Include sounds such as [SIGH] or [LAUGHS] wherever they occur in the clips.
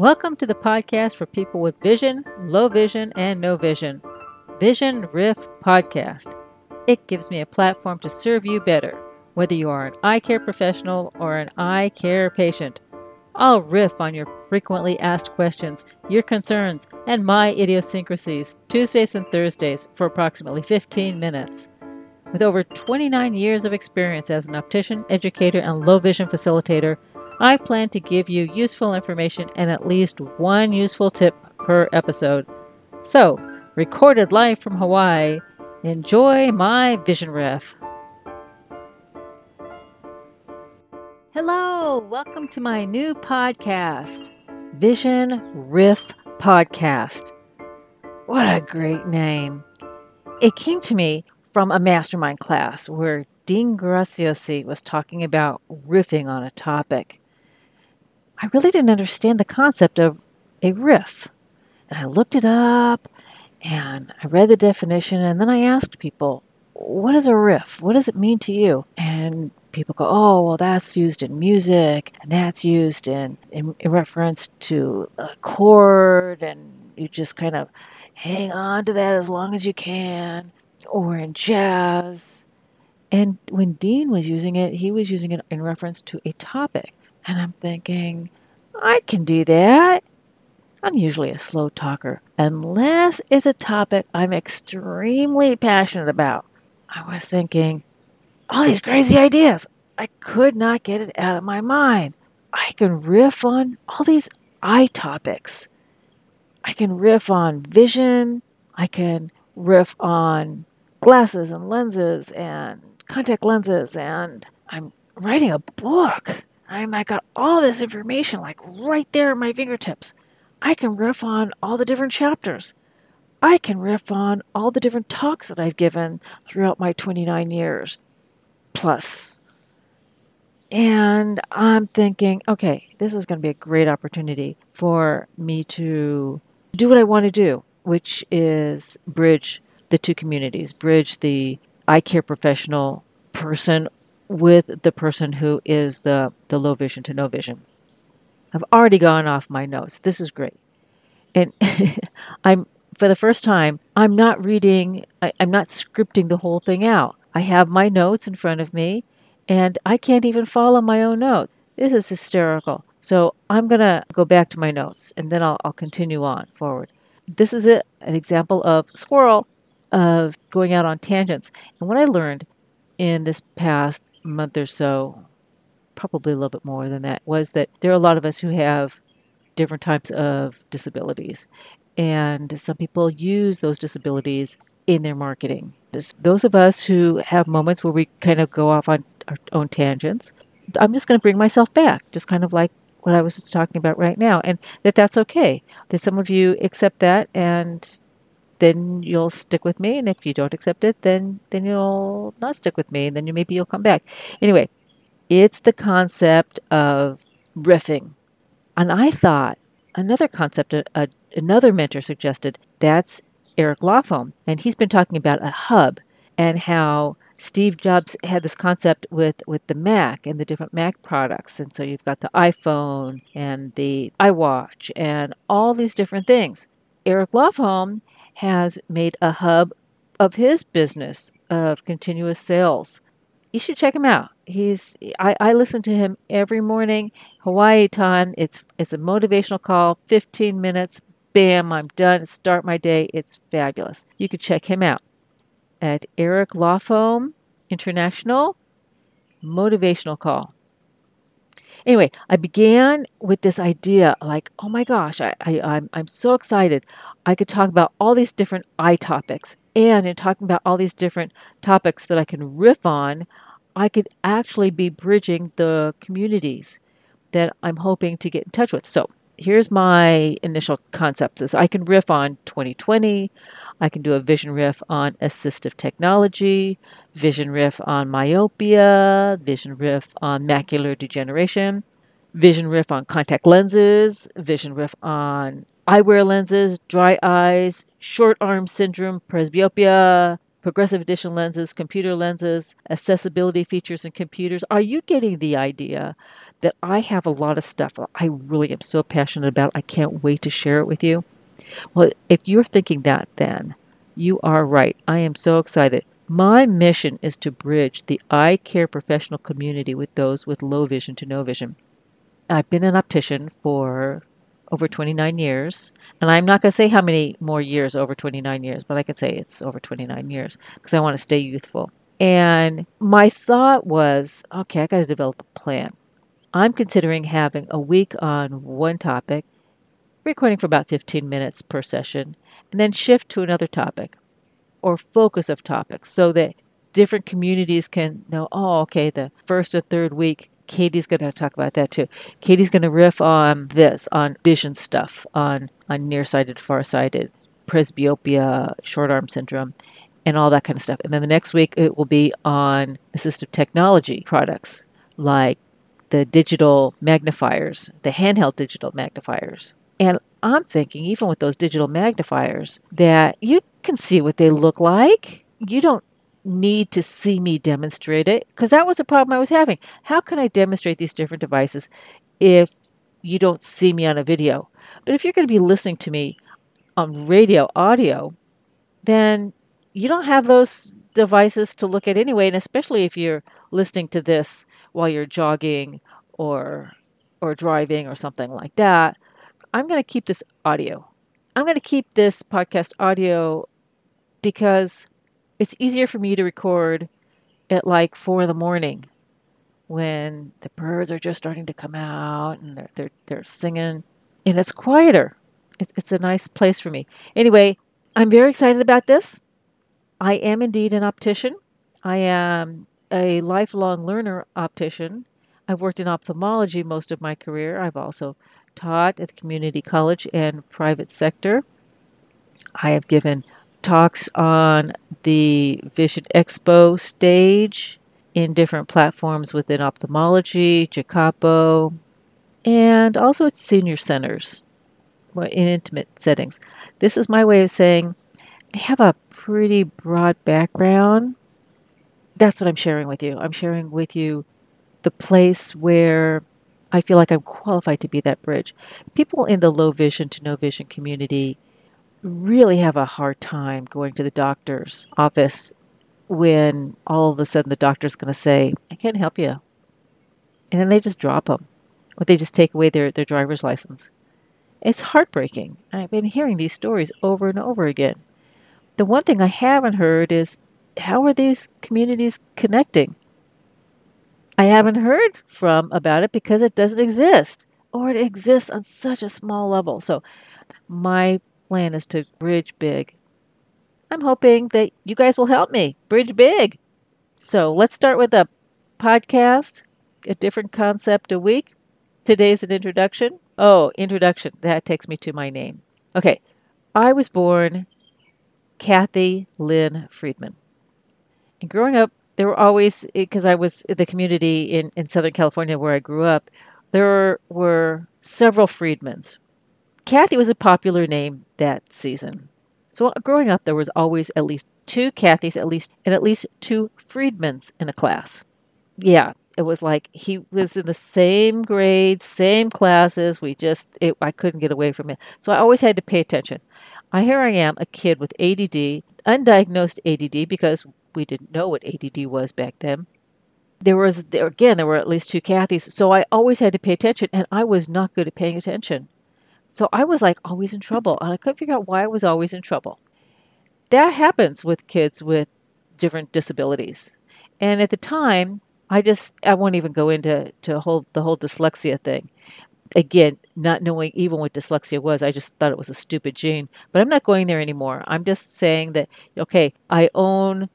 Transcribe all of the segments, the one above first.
Welcome to the podcast for people with vision, low vision, and no vision. Vision Riff Podcast. It gives me a platform to serve you better, whether you are an eye care professional or an eye care patient. I'll riff on your frequently asked questions, your concerns, and my idiosyncrasies Tuesdays and Thursdays for approximately 15 minutes. With over 29 years of experience as an optician, educator, and low vision facilitator, I plan to give you useful information and at least one useful tip per episode. So, recorded live from Hawaii, enjoy my vision riff. Hello, welcome to my new podcast, Vision Riff Podcast. What a great name! It came to me from a mastermind class where Dean Graziosi was talking about riffing on a topic. I really didn't understand the concept of a riff. And I looked it up and I read the definition and then I asked people, what is a riff? What does it mean to you? And people go, oh, well, that's used in music and that's used in, in, in reference to a chord and you just kind of hang on to that as long as you can or in jazz. And when Dean was using it, he was using it in reference to a topic. And I'm thinking, I can do that. I'm usually a slow talker, unless it's a topic I'm extremely passionate about. I was thinking, all these crazy ideas. I could not get it out of my mind. I can riff on all these eye topics. I can riff on vision. I can riff on glasses and lenses and contact lenses. And I'm writing a book. I'm, I got all this information like right there at my fingertips. I can riff on all the different chapters. I can riff on all the different talks that I've given throughout my 29 years plus. And I'm thinking, okay, this is going to be a great opportunity for me to do what I want to do, which is bridge the two communities, bridge the eye care professional person with the person who is the, the low vision to no vision. I've already gone off my notes. This is great. And [LAUGHS] I'm, for the first time, I'm not reading, I, I'm not scripting the whole thing out. I have my notes in front of me, and I can't even follow my own notes. This is hysterical. So I'm going to go back to my notes, and then I'll, I'll continue on forward. This is a, an example of squirrel of going out on tangents. And what I learned in this past month or so, probably a little bit more than that, was that there are a lot of us who have different types of disabilities. And some people use those disabilities in their marketing. Those of us who have moments where we kind of go off on our own tangents, I'm just going to bring myself back, just kind of like what I was just talking about right now, and that that's okay. That some of you accept that and then you'll stick with me. And if you don't accept it, then then you'll not stick with me. And then you maybe you'll come back. Anyway, it's the concept of riffing. And I thought another concept, a, a, another mentor suggested, that's Eric Lofholm. And he's been talking about a hub and how Steve Jobs had this concept with, with the Mac and the different Mac products. And so you've got the iPhone and the iWatch and all these different things. Eric Lofholm has made a hub of his business of continuous sales. You should check him out. He's I, I listen to him every morning, Hawaii time. It's it's a motivational call, 15 minutes. Bam, I'm done. Start my day. It's fabulous. You could check him out at Eric Lofholm International Motivational Call. Anyway, I began with this idea like, oh my gosh, I, I, I'm, I'm so excited. I could talk about all these different eye topics. And in talking about all these different topics that I can riff on, I could actually be bridging the communities that I'm hoping to get in touch with. So here's my initial concepts is I can riff on 2020, I can do a vision riff on assistive technology, vision riff on myopia, vision riff on macular degeneration, vision riff on contact lenses, vision riff on eyewear lenses, dry eyes, short arm syndrome, presbyopia, progressive addition lenses, computer lenses, accessibility features in computers. Are you getting the idea that I have a lot of stuff I really am so passionate about. I can't wait to share it with you. Well, if you're thinking that, then you are right. I am so excited. My mission is to bridge the eye care professional community with those with low vision to no vision. I've been an optician for over 29 years. And I'm not going to say how many more years over 29 years, but I can say it's over 29 years because I want to stay youthful. And my thought was okay, I got to develop a plan. I'm considering having a week on one topic, recording for about 15 minutes per session, and then shift to another topic or focus of topics so that different communities can know, oh, okay, the first or third week Katie's going to talk about that too. Katie's going to riff on this, on vision stuff, on on nearsighted, farsighted, presbyopia, short arm syndrome, and all that kind of stuff. And then the next week it will be on assistive technology products like the digital magnifiers, the handheld digital magnifiers. And I'm thinking, even with those digital magnifiers, that you can see what they look like. You don't need to see me demonstrate it because that was the problem I was having. How can I demonstrate these different devices if you don't see me on a video? But if you're going to be listening to me on radio audio, then you don't have those devices to look at anyway, and especially if you're listening to this while you're jogging or or driving or something like that. I'm going to keep this audio. I'm going to keep this podcast audio because it's easier for me to record at like four in the morning when the birds are just starting to come out and they're they're, they're singing and it's quieter. It, it's a nice place for me. Anyway, I'm very excited about this. I am indeed an optician. I am a lifelong learner optician. I've worked in ophthalmology most of my career. I've also taught at the community college and private sector. I have given talks on the Vision Expo stage in different platforms within ophthalmology, JCAHPO, and also at senior centers in intimate settings. This is my way of saying I have a pretty broad background. That's what I'm sharing with you. I'm sharing with you the place where I feel like I'm qualified to be that bridge. People in the low vision to no vision community really have a hard time going to the doctor's office when all of a sudden the doctor's going to say, I can't help you. And then they just drop them, or they just take away their, their driver's license. It's heartbreaking. I've been hearing these stories over and over again. The one thing I haven't heard is how are these communities connecting? I haven't heard from about it because it doesn't exist or it exists on such a small level. So my plan is to bridge big. I'm hoping that you guys will help me bridge big. So let's start with a podcast, a different concept a week. Today's an introduction. Oh, introduction. That takes me to my name. Okay. I was born Kathy Lynn Friedman. And growing up, there were always, eh, because I was the community in, in Southern California where I grew up, there were several Friedmans. Kathy was a popular name that season. So uh, growing up, there was always at least two Kathys, at least, and at least two Friedmans in a class. Yeah, it was like he was in the same grade, same classes. We just, it, I couldn't get away from it. So I always had to pay attention. I, here I am, a kid with ADD, undiagnosed ADD, because we didn't know what ADD was back then. There was, there, again, there were at least two Kathys. So I always had to pay attention, and I was not good at paying attention. So I was like always in trouble. And I couldn't figure out why I was always in trouble. That happens with kids with different disabilities. And at the time, I just I won't even go into to whole the whole dyslexia thing. Again, not knowing even what dyslexia was, I just thought it was a stupid gene. But I'm not going there anymore. I'm just saying that okay, I own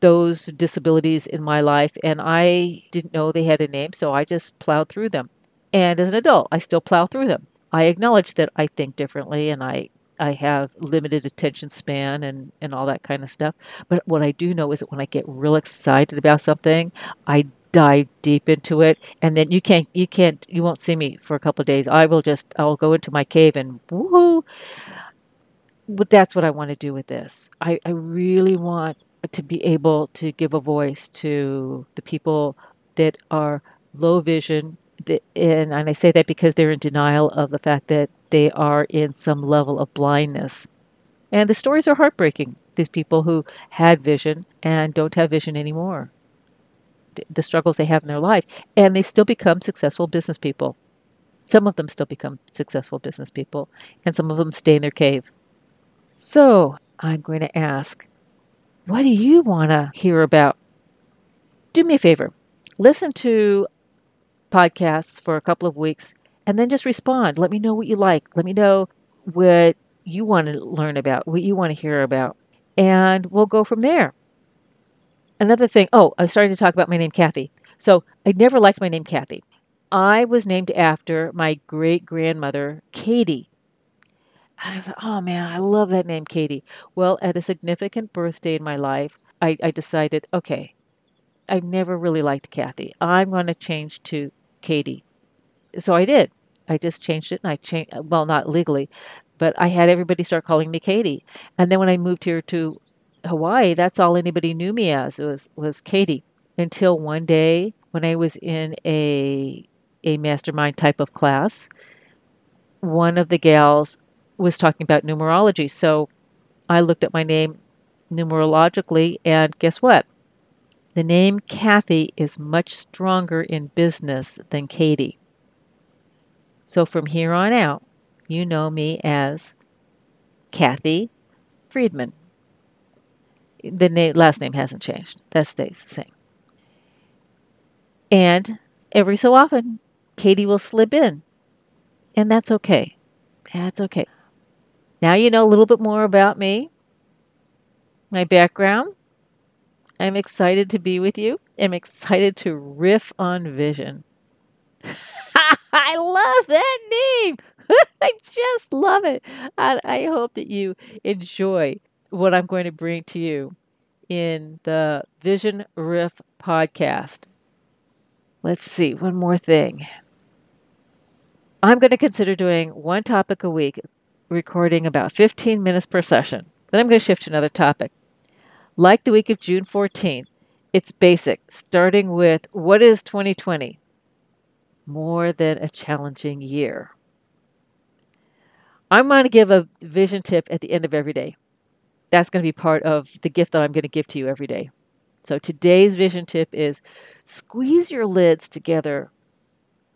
those disabilities in my life and I didn't know they had a name, so I just plowed through them. And as an adult, I still plow through them. I acknowledge that I think differently and I I have limited attention span and, and all that kind of stuff. But what I do know is that when I get real excited about something, I dive deep into it and then you can't you can't you won't see me for a couple of days. I will just I'll go into my cave and woohoo. But that's what I want to do with this. I, I really want to be able to give a voice to the people that are low vision and, and I say that because they're in denial of the fact that they are in some level of blindness. And the stories are heartbreaking. These people who had vision and don't have vision anymore. The struggles they have in their life. And they still become successful business people. Some of them still become successful business people, and some of them stay in their cave. So I'm going to ask, what do you want to hear about? Do me a favor. Listen to podcasts for a couple of weeks and then just respond. Let me know what you like. Let me know what you want to learn about, what you want to hear about, and we'll go from there. Another thing, oh, I started to talk about my name, Kathy. So I never liked my name, Kathy. I was named after my great grandmother, Katie. And I thought, oh man, I love that name, Katie. Well, at a significant birthday in my life, I, I decided, okay, I never really liked Kathy. I'm going to change to Katie. So I did. I just changed it and I changed, well, not legally, but I had everybody start calling me Katie. And then when I moved here to Hawaii, that's all anybody knew me as was, was Katie. Until one day when I was in a, a mastermind type of class, one of the gals was talking about numerology. So I looked at my name numerologically, and guess what? The name Kathy is much stronger in business than Katie. So from here on out, you know me as Kathy Friedman. The na- last name hasn't changed, that stays the same. And every so often, Katie will slip in, and that's okay. That's okay. Now you know a little bit more about me, my background, I'm excited to be with you. I'm excited to riff on vision. [LAUGHS] I love that name. [LAUGHS] I just love it. And I hope that you enjoy what I'm going to bring to you in the Vision Riff podcast. Let's see, one more thing. I'm going to consider doing one topic a week, recording about 15 minutes per session. Then I'm going to shift to another topic. Like the week of June 14th, it's basic, starting with what is 2020? More than a challenging year. I'm going to give a vision tip at the end of every day. That's going to be part of the gift that I'm going to give to you every day. So today's vision tip is squeeze your lids together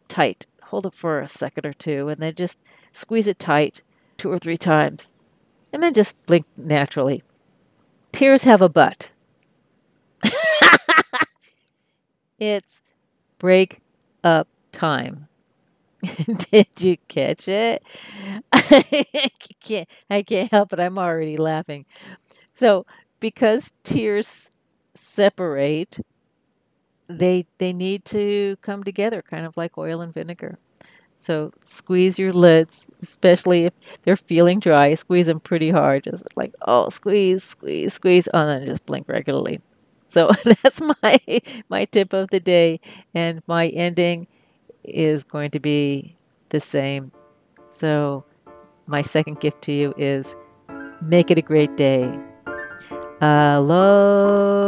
tight. Hold it for a second or two and then just squeeze it tight two or three times. And then just blink naturally. Tears have a butt. [LAUGHS] it's break up time. [LAUGHS] Did you catch it? I [LAUGHS] can't I can't help it. I'm already laughing. So, because tears separate, they they need to come together kind of like oil and vinegar. So squeeze your lids, especially if they're feeling dry. Squeeze them pretty hard, just like oh, squeeze, squeeze, squeeze, oh, and then just blink regularly. So [LAUGHS] that's my my tip of the day, and my ending is going to be the same. So my second gift to you is make it a great day. Aloha.